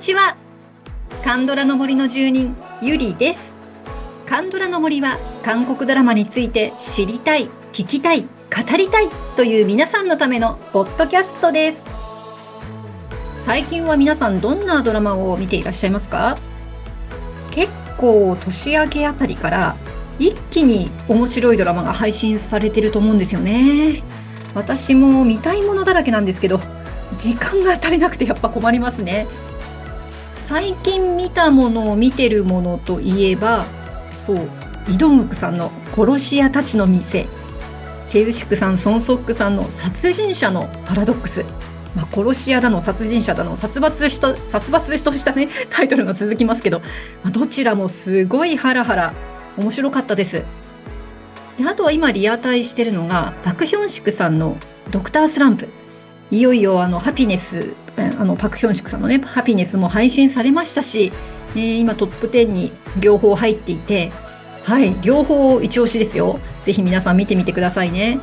こんにちは。カンドラの森の住人、ゆりです。カンドラの森は、韓国ドラマについて知りたい、聞きたい、語りたいという皆さんのためのポッドキャストです。最近は皆さんどんなドラマを見ていらっしゃいますか？結構年明けあたりから一気に面白いドラマが配信されてると思うんですよね。私も見たいものだらけなんですけど、時間が足りなくてやっぱ困りますね。最近見たものを見てるものといえば、そう、イドムクさんの殺し屋たちの店、チェウシクさん、ソンソックさんの殺人者のパラドックス、まあ、殺し屋だの殺人者だの殺伐した殺伐としたね タイトルが続きますけど、まあ、どちらもすごいハラハラ面白かったです。であとは今リアタイしてるのがパク・ヒョンシクさんの「ドクタースランプ」いよいよあのハピネスあのパク・ヒョンシクさんのねハピネスも配信されましたし、ね、今トップ10に両方入っていてはい両方一押しですよぜひ皆さん見てみてくださいね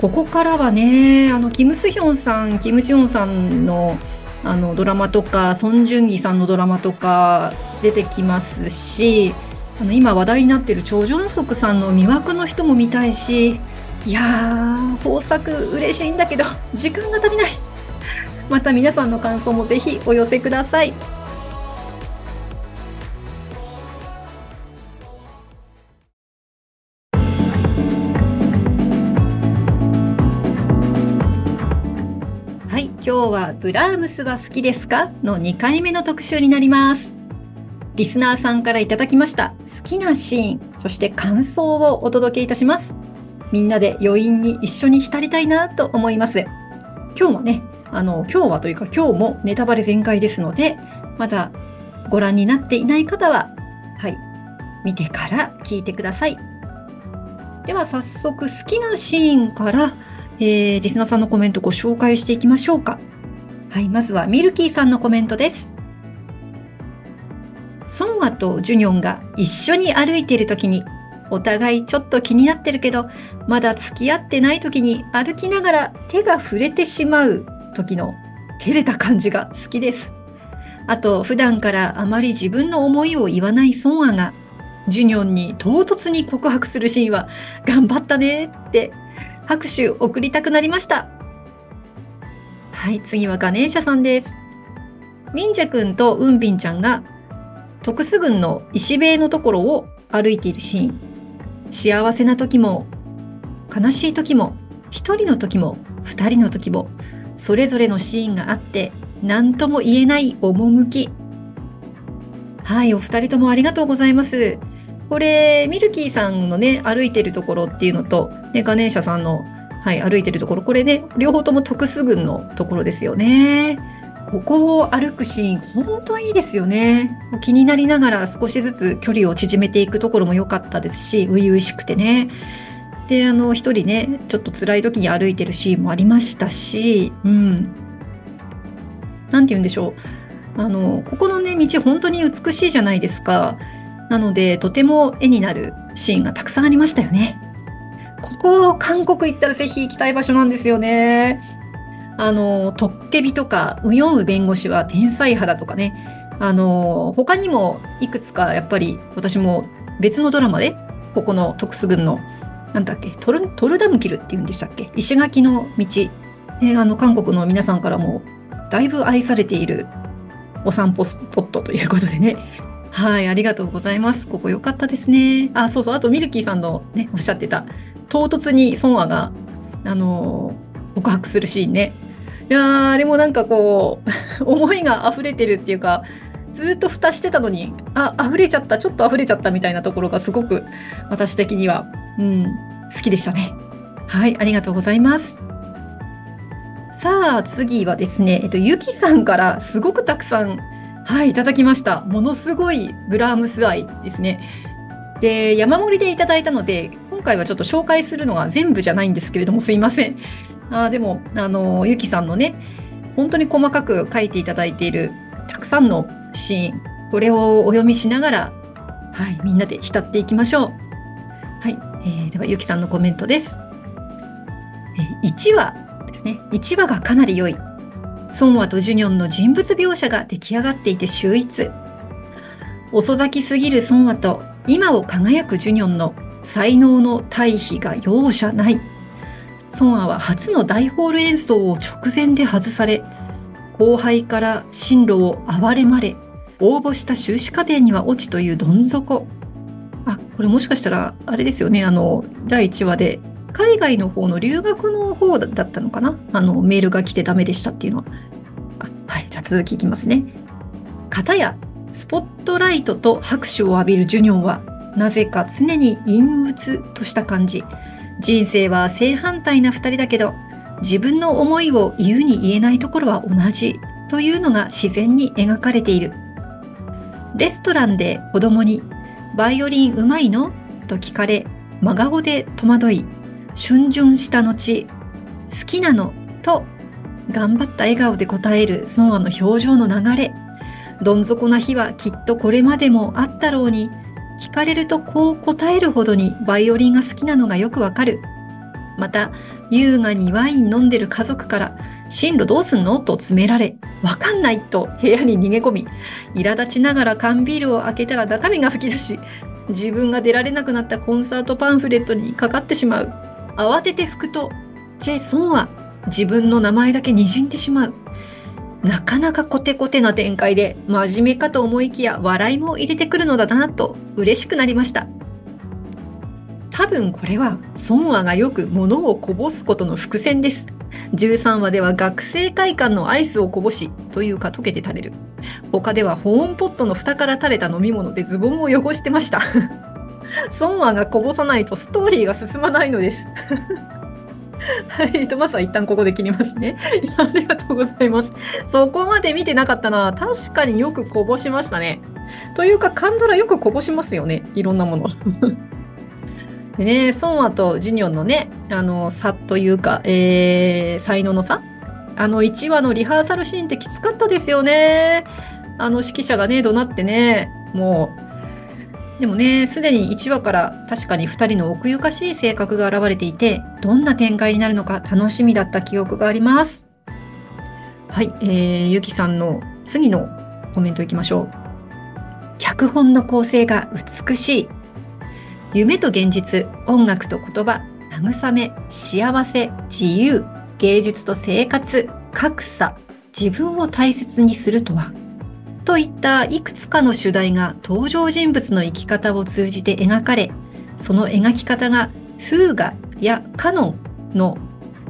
ここからはね、あの、キム・スヒョンさん、キム・チョンさんのあのドラマとか、ソン・ジュンギさんのドラマとか出てきますし、あの今話題になってるチョ・ジョンソクさんの魅惑の人も見たいし、いやー、豊作嬉しいんだけど、時間が足りない。また皆さんの感想もぜひお寄せください。はい、今日はブラームスは好きですかの2回目の特集になります。リスナーさんからいただきました好きなシーン、そして感想をお届けいたします。みんなで余韻に一緒に浸りたいなと思います。今日はね、あの、今日はというか今日もネタバレ全開ですので、まだご覧になっていない方は、はい、見てから聞いてください。では早速好きなシーンから、えー、リスナーさんのコメントご紹介していきましょうか。はい、まずはミルキーさんのコメントです。ソンアとジュニョンが一緒に歩いている時に、お互いちょっと気になってるけど、まだ付き合ってない時に歩きながら手が触れてしまう時の照れた感じが好きです。あと、普段からあまり自分の思いを言わないソンアが、ジュニョンに唐突に告白するシーンは、頑張ったねって拍手送りたくなりました。はい、次はガネーシャさんです。ミンジャ君とウンビンちゃんが徳須郡の石塀のところを歩いているシーン。幸せな時も、悲しい時も、一人の時も、二人の時も、それぞれのシーンがあって、何とも言えない趣。はい、お二人ともありがとうございます。これ、ミルキーさんのね、歩いてるところっていうのと、ね、ガネーシャさんの、はい、歩いてるところ、これね、両方とも徳須郡のところですよね。ここを歩くシーン、本当いいですよね。気になりながら少しずつ距離を縮めていくところも良かったですし、初々しくてね。で、あの、一人ね、ちょっと辛い時に歩いてるシーンもありましたし、うん。なて言うんでしょう。あの、ここのね、道本当に美しいじゃないですか。なので、とても絵になるシーンがたくさんありましたよね。ここ、韓国行ったらぜひ行きたい場所なんですよね。あの、トッケビとか、ウヨンウ弁護士は天才肌とかね。あの、他にもいくつかやっぱり私も別のドラマで、ここの徳須郡の、なんだっけ、トルトルダムキルって言うんでしたっけ？石垣の道。ね、あの、韓国の皆さんからもだいぶ愛されているお散歩スポットということでね。はい、ありがとうございます。ここ良かったですね。あ、そうそう、あとミルキーさんのね、おっしゃってた、唐突にソンアが、あの告白するシーンね。いや、あれもなんかこう、思いが溢れてるっていうか、ずっと蓋してたのに、あ、溢れちゃった、ちょっと溢れちゃったみたいなところがすごく、私的には、うん、好きでしたね。はい、ありがとうございます。さあ、次はですね、えっと、ゆきさんからすごくたくさん、はい、いただきました。ものすごいブラームス愛ですね。で、山盛りでいただいたので、今回はちょっと紹介するのが全部じゃないんですけれども、すいません。あでも、あの、ゆきさんのね、本当に細かく書いていただいているたくさんのシーン、これをお読みしながら、はい、みんなで浸っていきましょう。はい、えーではゆきさんのコメントです。え1話ですね。1話がかなり良い。孫和とジュニョンの人物描写が出来上がっていて秀逸。遅咲きすぎる孫和と今を輝くジュニョンの才能の対比が容赦ない。孫和は初の大ホール演奏を直前で外され、後輩から進路を憐れまれ、応募した修士課程には落ちというどん底。あ、これもしかしたら、あれですよね、あの、第1話で、海外の方の留学の方だったのかな？あの、メールが来てダメでしたっていうのは。はい、じゃあ続きいきますね。片や、スポットライトと拍手を浴びるジュニョンは、なぜか常に陰鬱とした感じ。人生は正反対な2人だけど、自分の思いを言うに言えないところは同じというのが自然に描かれている。レストランで子供に、バイオリンうまいの？と聞かれ、真顔で戸惑い、逡巡した後、好きなの？と頑張った笑顔で答える孫和の表情の流れ。どん底な日はきっとこれまでもあったろうに、聞かれるとこう答えるほどにバイオリンが好きなのがよくわかる。また、優雅にワイン飲んでる家族から、進路どうすんの？と詰められ、わかんないと部屋に逃げ込み、苛立ちながら缶ビールを開けたら中身が吹き出し、自分が出られなくなったコンサートパンフレットにかかってしまう。慌てて拭くと、ジェソンは自分の名前だけ滲んでしまう。なかなかコテコテな展開で真面目かと思いきや笑いも入れてくるのだなと嬉しくなりました。多分これは孫和がよく物をこぼすことの伏線です。13話では学生会館のアイスをこぼしというか溶けて垂れる。他では保温ポットの蓋から垂れた飲み物でズボンを汚してました。孫和がこぼさないとストーリーが進まないのです。はい、と、まずは一旦ここで切りますね。ありがとうございます。そこまで見てなかったな。確かによくこぼしましたね。というか、カンドラよくこぼしますよね。いろんなもの。でね、ソンアとジュニョンのね、あの、差というか、えー、才能の差あの1話のリハーサルシーンってきつかったですよね。あの指揮者がね、怒鳴ってね、もう、でもね、すでに1話から確かに2人の奥ゆかしい性格が現れていて、どんな展開になるのか楽しみだった記憶があります。はい、えー、ゆきさんの次のコメントいきましょう。脚本の構成が美しい。夢と現実、音楽と言葉、慰め、幸せ、自由、芸術と生活、格差、自分を大切にするとは？といったいくつかの主題が登場人物の生き方を通じて描かれ、その描き方が風雅やカノンの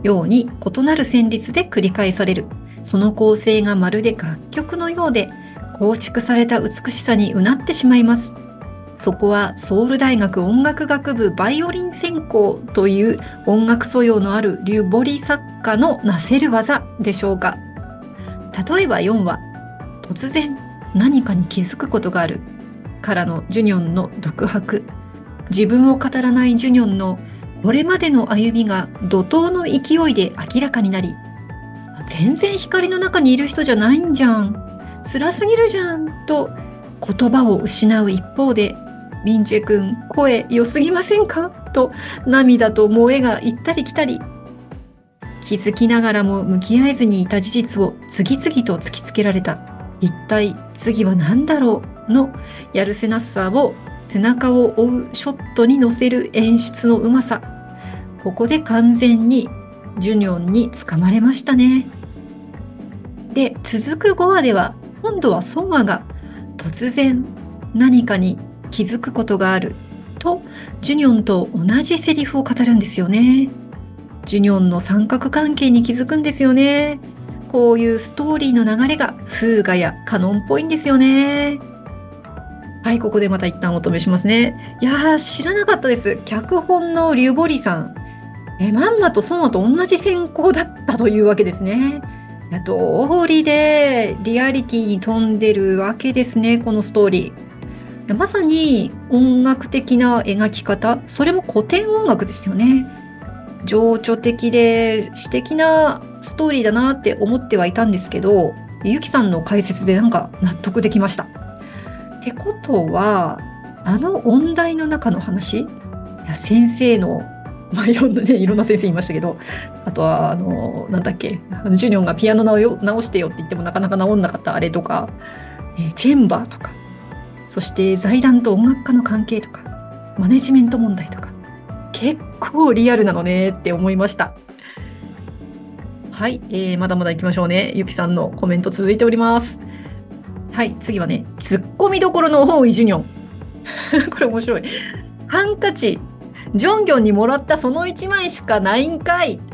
ように異なる旋律で繰り返される。その構成がまるで楽曲のようで構築された美しさにうなってしまいます。そこはソウル大学音楽学部バイオリン専攻という音楽素養のあるリュボリ作家のなせる技でしょうか。例えば4話、突然何かに気づくことがあるからのジュニョンの独白自分を語らないジュニョンのこれまでの歩みが怒涛の勢いで明らかになり全然光の中にいる人じゃないんじゃん辛すぎるじゃんと言葉を失う一方でリンジェ君声良すぎませんか？と涙と萌えが行ったり来たり気づきながらも向き合えずにいた事実を次々と突きつけられた一体次は何だろう？のやるせなさを背中を追うショットに乗せる演出のうまさ。ここで完全にジュニョンにつかまれましたね。で、続く5話では今度はソンワが突然何かに気づくことがあるとジュニョンと同じセリフを語るんですよね。ジュニョンの三角関係に気づくんですよね。こういうストーリーの流れが風雅やカノンっぽいんですよね。はい、ここでまた一旦お止めしますね。いやー、知らなかったです。脚本のリュボリさん。え、まんまとソノと同じ選考だったというわけですね。通りでリアリティに富んでるわけですね、このストーリー。まさに音楽的な描き方、それも古典音楽ですよね。情緒的で詩的なストーリーだなって思ってはいたんですけど、ゆきさんの解説でなんか納得できました。ってことは、あの音大の中の話先生のまあ、いろんなね、いろんな先生いましたけど、あとは、あの、なんだっけ、ジュニョンがピアノ直直してよって言ってもなかなか直んなかったあれとか、えー、チェンバーとか、そして財団と音楽家の関係とか、マネジメント問題とか、結構リアルなのねって思いました。はい、えー、まだまだ行きましょうね。ゆきさんのコメント続いております。はい、次はね、ツッコミどころの多いジュニョン。これ面白い。ハンカチ、ジョンギョンにもらったその1枚しかないんかい。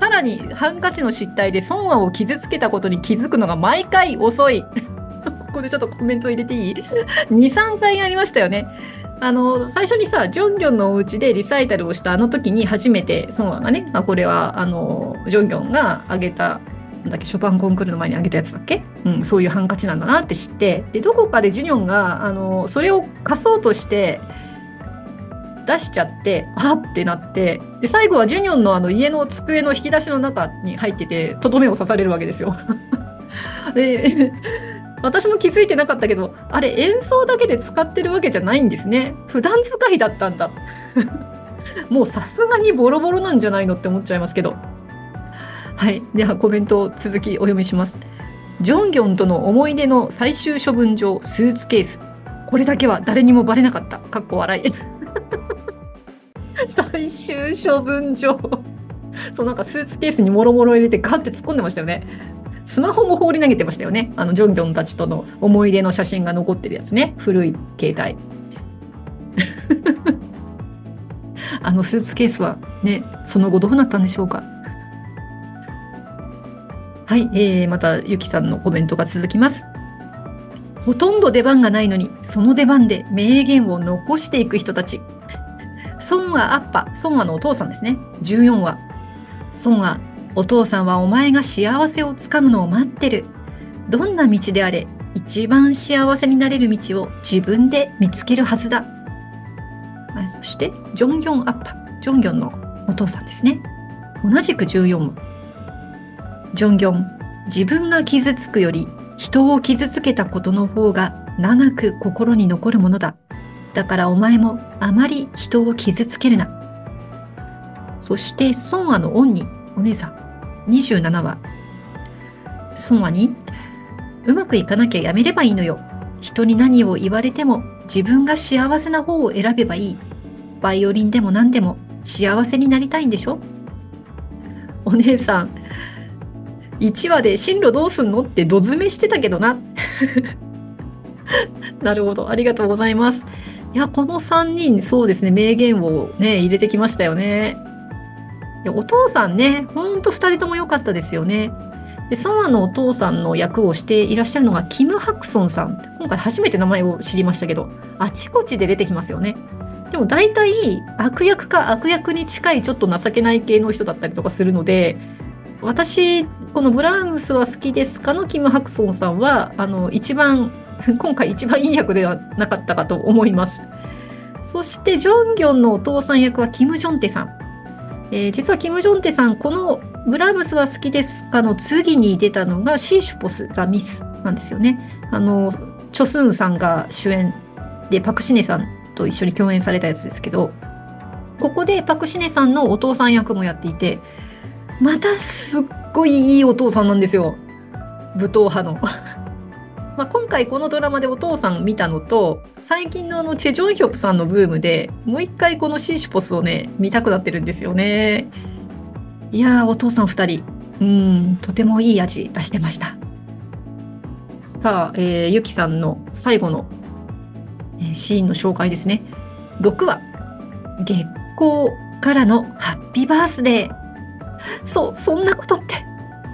さらに、ハンカチの失態で孫和を傷つけたことに気づくのが毎回遅い。ここでちょっとコメント入れていい ?2、3回ありましたよね。あの、最初にさ、ジョンギョンのお家でリサイタルをしたあの時に初めて孫和がね、まあ、これは、あの、ジョンギョンがあげたなんだっけ、ショパンコンクールの前にあげたやつだっけ？うん、そういうハンカチなんだなって知って、で、どこかでジュニョンが、あの、それを貸そうとして、出しちゃって、あってなって、で、最後はジュニョンのあの家の机の引き出しの中に入ってて、とどめを刺されるわけですよ。で、私も気づいてなかったけど、あれ演奏だけで使ってるわけじゃないんですね。普段使いだったんだ。もうさすがにボロボロなんじゃないのって思っちゃいますけど。はい。ではコメントを続きお読みします。ジョンギョンとの思い出の最終処分場スーツケース。これだけは誰にもバレなかった。かっこ笑い。最終処分場。そうなんかスーツケースにもろもろ入れてガッて突っ込んでましたよね。スマホも放り投げてましたよね。あのジョンギョンたちとの思い出の写真が残ってるやつね。古い携帯。あのスーツケースはね、その後どうなったんでしょうか。はい、えー、またゆきさんのコメントが続きます。ほとんど出番がないのに、その出番で名言を残していく人たち。孫はアッパ、孫はのお父さんですね。14話。孫は、お父さんはお前が幸せをつかむのを待ってる。どんな道であれ、一番幸せになれる道を自分で見つけるはずだ。そして、ジョンギョンアッパ、ジョンギョンのお父さんですね。同じく14話。ジョンギョン、自分が傷つくより人を傷つけたことの方が長く心に残るものだ。だからお前もあまり人を傷つけるな。そして孫アの恩にお姉さん27話。孫アにうまくいかなきゃやめればいいのよ。人に何を言われても自分が幸せな方を選べばいい。バイオリンでも何でも幸せになりたいんでしょ？お姉さん、1話で進路どうすんのってど詰めしてたけどな。なるほど。ありがとうございます。いや、この3人、そうですね、名言をね、入れてきましたよね。いやお父さんね、ほんと2人とも良かったですよね。で、ソアのお父さんの役をしていらっしゃるのがキム・ハクソンさん。今回初めて名前を知りましたけど、あちこちで出てきますよね。でも大体悪役か悪役に近いちょっと情けない系の人だったりとかするので、私このブラームスは好きですかのキム・ハクソンさんは、あの、一番、今回一番いい役ではなかったかと思います。そして、ジョンギョンのお父さん役はキム・ジョンテさん。えー、実はキム・ジョンテさん、このブラームスは好きですかの次に出たのがシーシュポス・ザ・ミスなんですよね。あの、チョスンさんが主演で、パクシネさんと一緒に共演されたやつですけど、ここでパクシネさんのお父さん役もやっていて、またすっごいいいお父さんなんですよ。武闘派の。まあ今回このドラマでお父さん見たのと、最近のあのチェ・ジョンヒョプさんのブームでもう一回このシーシュポスをね、見たくなってるんですよね。いや、お父さん二人、うん、とてもいい味出してました。さあ、えー、ゆきさんの最後の、えー、シーンの紹介ですね。6話、月光からのハッピーバースデー。そう、そんなことって、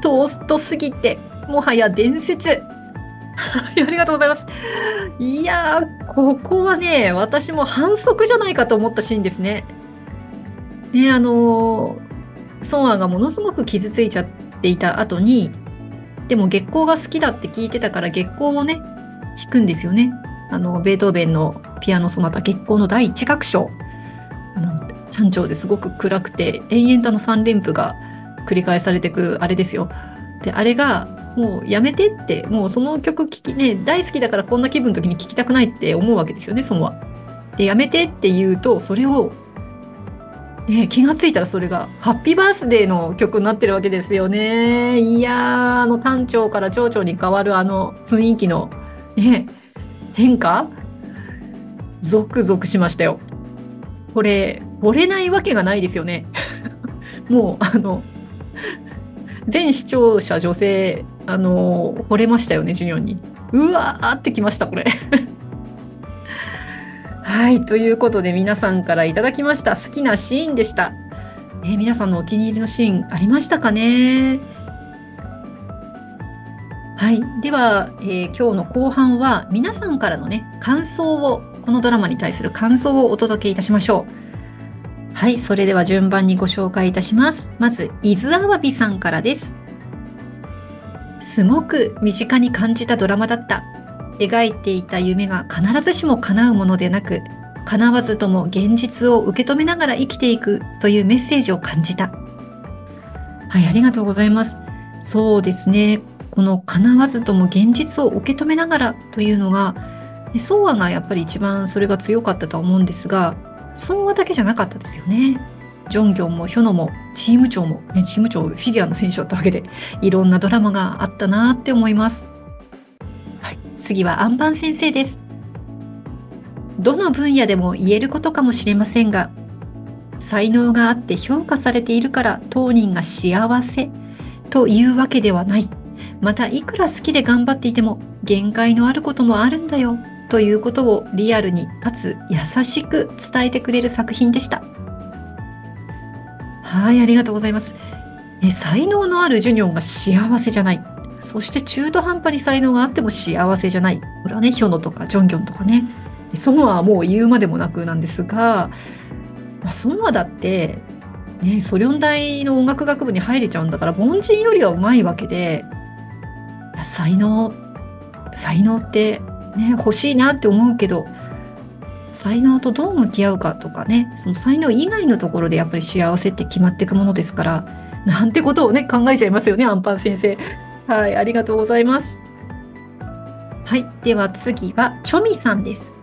トーストすぎて、もはや伝説。ありがとうございます。いや、ここはね、私も反則じゃないかと思ったシーンですね。ね、あのー、ソンアがものすごく傷ついちゃっていた後に、でも月光が好きだって聞いてたから月光をね、弾くんですよね。あの、ベートーベンのピアノソナタ月光の第一楽章。あの、単調ですごく暗くて、延々とあの3連符が繰り返されてくあれですよ。で、あれが、もうやめてって、もうその曲聴きね、大好きだからこんな気分の時に聴きたくないって思うわけですよね、そのは。で、やめてって言うと、それをね、気がついたらそれがハッピーバースデーの曲になってるわけですよね。いや、あの単調から長調に変わるあの雰囲気のね、変化？ゾクゾクしましたよ。これ、惚れないわけがないですよね。もう、あの、全視聴者女性、あの、惚れましたよね、ジュニオンに。うわーってきました、これ。はい、ということで皆さんからいただきました好きなシーンでした。えー、皆さんのお気に入りのシーンありましたかね？はい。では、えー、今日の後半は皆さんからのね、感想を、このドラマに対する感想をお届けいたしましょう。はい。それでは順番にご紹介いたします。まず、伊豆あわびさんからです。すごく身近に感じたドラマだった。描いていた夢が必ずしも叶うものでなく、叶わずとも現実を受け止めながら生きていくというメッセージを感じた。はい、ありがとうございます。そうですね。この叶わずとも現実を受け止めながらというのが、ソワがやっぱり一番それが強かったとは思うんですが、ソワだけじゃなかったですよね。ジョンギョンもヒョノもチーム長も、ね、チーム長フィギュアの選手だったわけで、いろんなドラマがあったなって思います。はい、次はアンパン先生です。どの分野でも言えることかもしれませんが、才能があって評価されているから当人が幸せというわけではない。またいくら好きで頑張っていても限界のあることもあるんだよということをリアルにかつ優しく伝えてくれる作品でした。はい、ありがとうございます。え才能のあるジュニョンが幸せじゃない。そして中途半端に才能があっても幸せじゃない。これはね、ヒョノとかジョンギョンとかね。ソンはもう言うまでもなくなんですが、まあ、ソンはだって、ね、ソリョン大の音楽学部に入れちゃうんだから、凡人よりは上手いわけで、才能、才能ってね、欲しいなって思うけど、才能とどう向き合うかとかね、その才能以外のところでやっぱり幸せって決まっていくものですから、なんてことをね、考えちゃいますよね、アンパン先生。はい、ありがとうございます。はい、では次は、チョミさんです。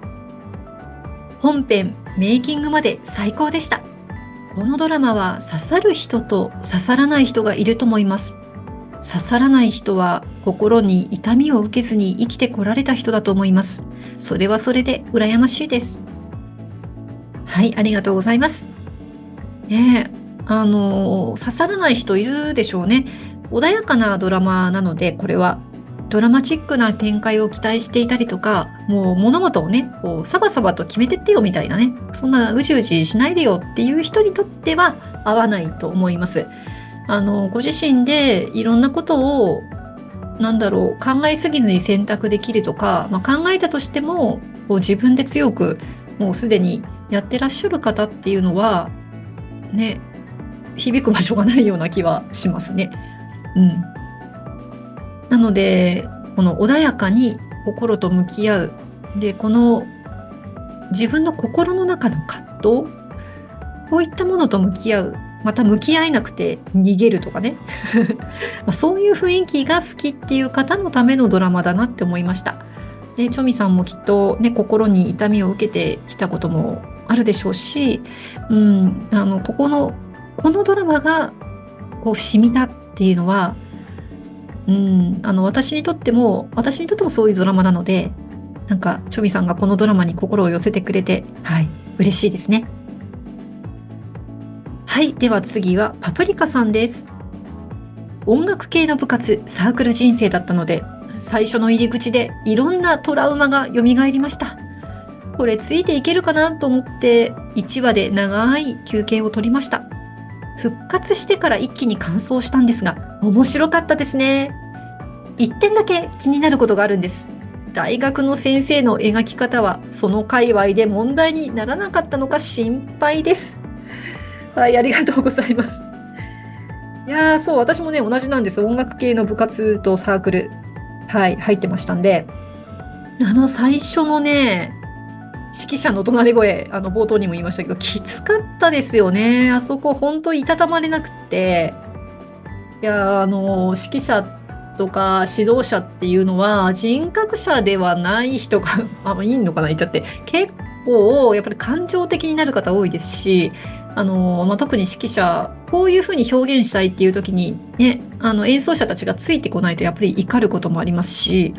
本編、メイキングまで最高でした。このドラマは刺さる人と刺さらない人がいると思います。刺さらない人は心に痛みを受けずに生きてこられた人だと思います。それはそれで羨ましいです。はい、ありがとうございます。ねあの、刺さらない人いるでしょうね。穏やかなドラマなので、これはドラマチックな展開を期待していたりとか、もう物事をね、こうサバサバと決めてってよみたいなね、そんなうじうじしないでよっていう人にとっては合わないと思います。あの、ご自身でいろんなことを、なんだろう、考えすぎずに選択できるとか、まあ、考えたとしても、こう自分で強く、もうすでにやってらっしゃる方っていうのは、ね、響く場所がないような気はしますね。うん。なので、この穏やかに心と向き合う。で、この自分の心の中の葛藤、こういったものと向き合うまた向き合えなくて逃げるとかね まそういう雰囲気が好きっていう方のためのドラマだなって思いました。でチョミさんもきっとね心に痛みを受けてきたこともあるでしょうし、うん、あのここのこのドラマがこう染みたっていうのは、うん、あの私にとっても私にとってもそういうドラマなのでなんかチョミさんがこのドラマに心を寄せてくれてはい嬉しいですね。はい。では次はパプリカさんです。音楽系の部活、サークル人生だったので、最初の入り口でいろんなトラウマが蘇りました。これついていけるかなと思って1話で長い休憩を取りました。復活してから一気に完走したんですが、面白かったですね。一点だけ気になることがあるんです。大学の先生の描き方はその界隈で問題にならなかったのか心配です。はい、ありがとうございます。いや、そう、私もね、同じなんです。音楽系の部活とサークル、はい、入ってましたんで、あの最初のね、指揮者の怒鳴り声、あの冒頭にも言いましたけど、きつかったですよね。あそこ、本当いたたまれなくって、いやあの、指揮者とか指導者っていうのは人格者ではない人が、あ、いいのかな言っちゃって、結構やっぱり感情的になる方多いですし、あの、まあ、特に指揮者、こういうふうに表現したいっていう時にね、あの演奏者たちがついてこないとやっぱり怒ることもありますし、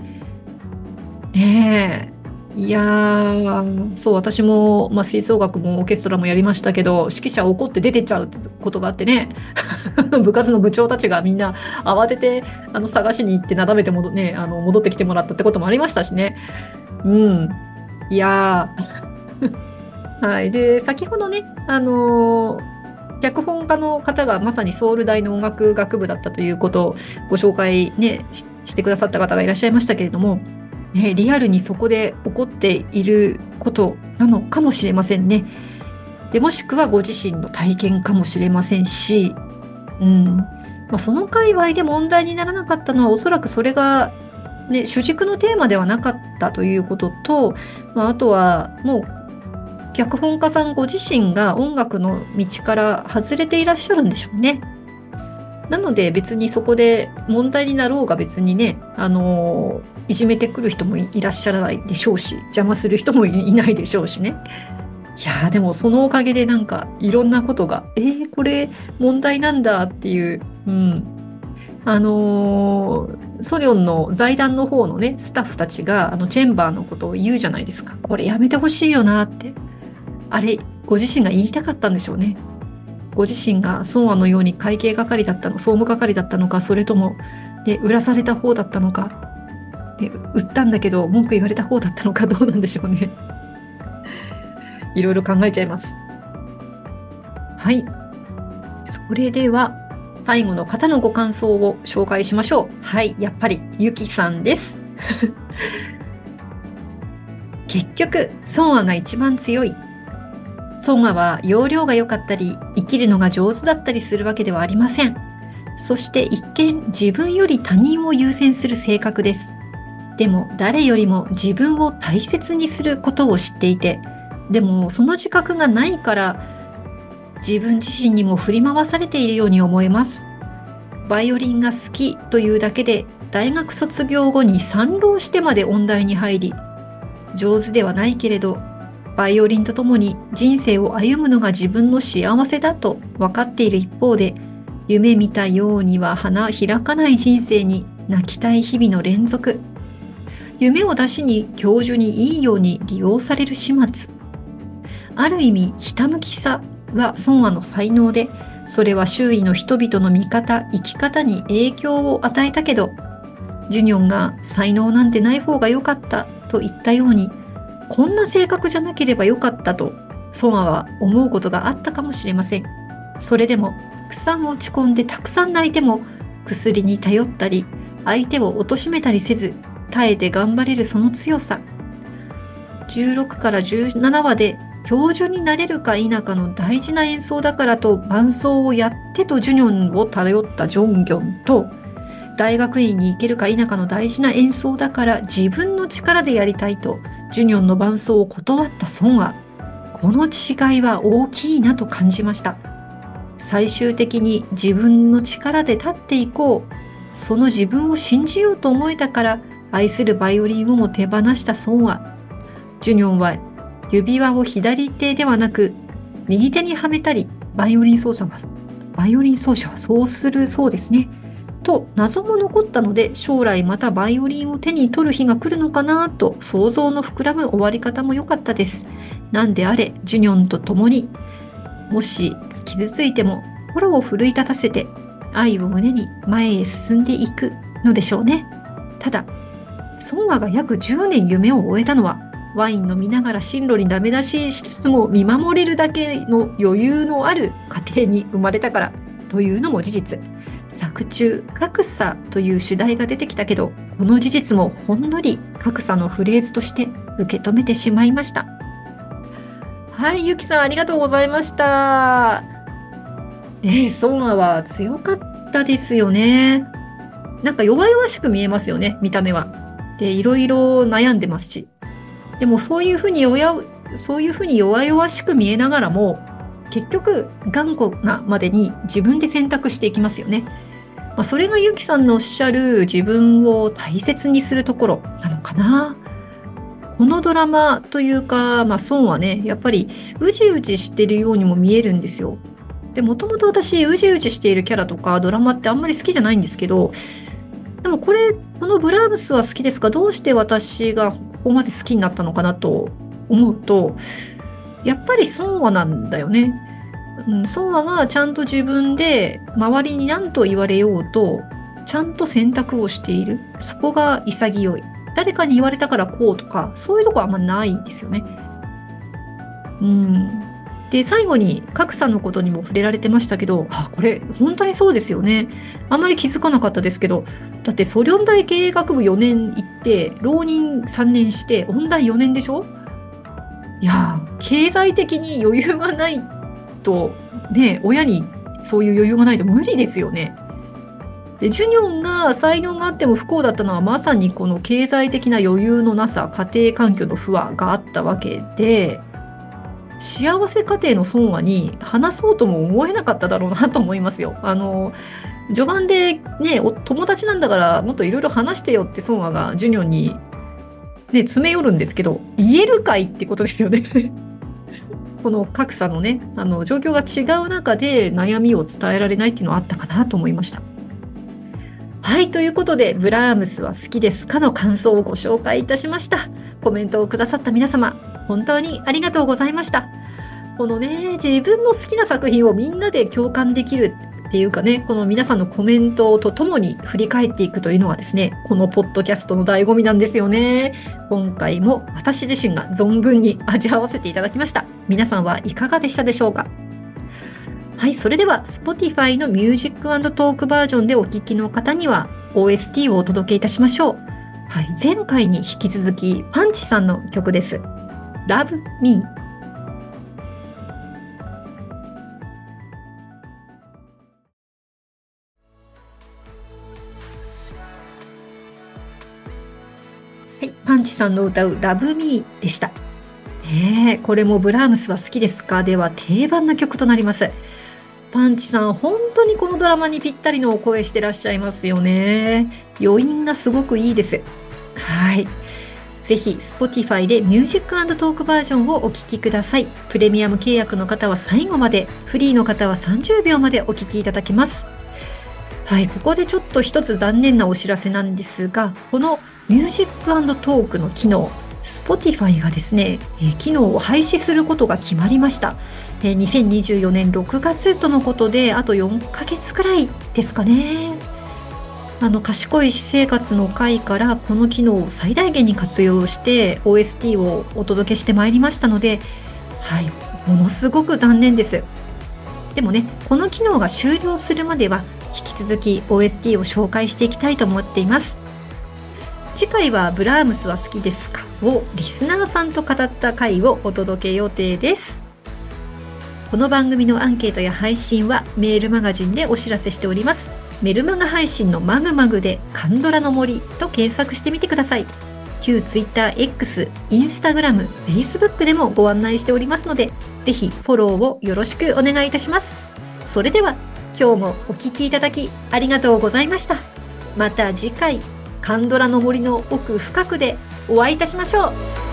ねえ、いや、そう、私も、まあ、吹奏楽もオーケストラもやりましたけど、指揮者怒って出てっちゃうことがあってね、部活の部長たちがみんな慌ててあの探しに行ってなだめて戻,、ね、あの戻ってきてもらったってこともありましたしね。うん。いやー。はい。で、先ほどね、あのー脚本家の方がまさにソウル大の音楽学部だったということをご紹介ねしてくださった方がいらっしゃいましたけれども、ね、リアルにそこで起こっていることなのかもしれませんね。でもしくはご自身の体験かもしれませんし、うんまあ、その界隈で問題にならなかったのはおそらくそれが、ね、主軸のテーマではなかったということと、まあ、あとはもう脚本家さんご自身が音楽の道から外れていらっしゃるんでしょうね。なので別にそこで問題になろうが別にね、あのいじめてくる人もいらっしゃらないでしょうし、邪魔する人もいないでしょうしね。いやでもそのおかげでなんかいろんなことが、えー、これ問題なんだっていう、うん。あのー、ソリョンの財団の方のね、スタッフたちがあのチェンバーのことを言うじゃないですか。これやめてほしいよなって。あれ、ご自身が言いたかったんでしょうね。ご自身が孫安のように会計係だったの、総務係だったのか、それとも、で、売らされた方だったのか、で、売ったんだけど文句言われた方だったのかどうなんでしょうね。いろいろ考えちゃいます。はい。それでは、最後の方のご感想を紹介しましょう。はい、やっぱり、ゆきさんです。結局、孫安が一番強いソンアは容量が良かったり生きるのが上手だったりするわけではありません。そして一見自分より他人を優先する性格です。でも誰よりも自分を大切にすることを知っていて、でもその自覚がないから自分自身にも振り回されているように思えます。バイオリンが好きというだけで大学卒業後に賛浪してまで音大に入り、上手ではないけれどバイオリンとともに人生を歩むのが自分の幸せだと分かっている一方で、夢見たようには花開かない人生に泣きたい日々の連続。夢を出しに教授にいいように利用される始末。ある意味、ひたむきさは孫和の才能で、それは周囲の人々の見方、生き方に影響を与えたけど、ジュニョンが才能なんてない方が良かったと言ったように、こんな性格じゃなければよかったと、ソマは思うことがあったかもしれません。それでも、たくさん落ち込んでたくさん泣いても、薬に頼ったり、相手を貶めたりせず、耐えて頑張れるその強さ。16から17話で教授になれるか否かの大事な演奏だからと伴奏をやってとジュニョンを頼ったジョンギョンと、大学院に行けるか否かの大事な演奏だから自分の力でやりたいとジュニョンの伴奏を断った孫はこの違いは大きいなと感じました。最終的に自分の力で立っていこう。その自分を信じようと思えたから愛するバイオリンをも手放した孫はジュニョンは指輪を左手ではなく右手にはめたりバイオリン奏者はバイオリン奏者はそうするそうですね。と謎も残ったので将来またバイオリンを手に取る日が来るのかなと想像の膨らむ終わり方も良かったです。なんであれジュニョンと共にもし傷ついても心を奮い立たせて愛を胸に前へ進んでいくのでしょうね。ただ孫和が約10年夢を終えたのはワイン飲みながら進路にダメ出ししつつも見守れるだけの余裕のある家庭に生まれたからというのも事実。作中格差という主題が出てきたけどこの事実もほんのり格差のフレーズとして受け止めてしまいました。はいゆきさんありがとうございました。ねソンアは強かったですよね。なんか弱々しく見えますよね見た目は。でいろいろ悩んでますし。でもそういうふうに弱そういうふうに弱々しく見えながらも結局頑固なまでに自分で選択していきますよね。まあ、それがゆきさんのおっしゃる自分を大切にするところなのかな。このドラマというか、まあ、孫はね、やっぱりうじうじしてるようにも見えるんですよ。で、もともと私、うじうじしているキャラとかドラマってあんまり好きじゃないんですけど、でもこれ、このブラームスは好きですか？どうして私がここまで好きになったのかなと思うと、やっぱり孫和なんだよね。うん、孫和がちゃんと自分で周りに何と言われようと、ちゃんと選択をしている。そこが潔い。誰かに言われたからこうとか、そういうとこはあんまないんですよね。うん。で、最後に格差のことにも触れられてましたけど、あ、これ本当にそうですよね。あんまり気づかなかったですけど、だってソリョン大経営学部4年行って、浪人3年して、音大4年でしょ？いや、経済的に余裕がないっと、ね、親にそういう余裕がないと無理ですよね。で、ジュニョンが才能があっても不幸だったのはまさにこの経済的な余裕のなさ、家庭環境の不和があったわけで、幸せ家庭の孫和に話そうとも思えなかっただろうなと思いますよ。あの序盤でね友達なんだからもっといろいろ話してよって孫和がジュニョンに、ね、詰め寄るんですけど言えるかいってことですよね。この格差のねあの状況が違う中で悩みを伝えられないっていうのはあったかなと思いました。はい、ということで、ブラームスは好きですかの感想をご紹介いたしました。コメントをくださった皆様、本当にありがとうございました。このね、自分の好きな作品をみんなで共感できるっていうかね、この皆さんのコメントとともに振り返っていくというのはですね、このポッドキャストの醍醐味なんですよね。今回も私自身が存分に味わわせていただきました。皆さんはいかがでしたでしょうか？はい、それでは Spotify のミュージックトークバージョンでお聴きの方には OST をお届けいたしましょう。はい、前回に引き続きパンチさんの曲です。Love Me はい、パンチさんの歌う Love Me でした。え、これもブラームスは好きですか？では定番な曲となります。パンチさん、本当にこのドラマにぴったりのお声してらっしゃいますよね。余韻がすごくいいです。はい。ぜひ Spotify でミュージックトークバージョンをお聴きください。プレミアム契約の方は最後まで、フリーの方は30秒までお聴きいただけます。はい、ここでちょっと一つ残念なお知らせなんですが、このミュージックトークの機能、Spotify がですね、機能を廃止することが決まりました。え2024年6月とのことで、あと4ヶ月くらいですかね。あの賢い医師生活の回からこの機能を最大限に活用して OST をお届けしてまいりましたので、はい、ものすごく残念です。でもね、この機能が終了するまでは引き続き OST を紹介していきたいと思っています。回はブラームスは好きですか？をリスナーさんと語った回をお届け予定です。この番組のアンケートや配信はメールマガジンでお知らせしております。メルマガ配信のマグマグでカンドラの森と検索してみてください。旧 TwitterX、Instagram、Facebook でもご案内しておりますので、ぜひフォローをよろしくお願いいたします。それでは今日もお聴きいただきありがとうございました。また次回、カンドラの森の奥深くでお会いいたしましょう。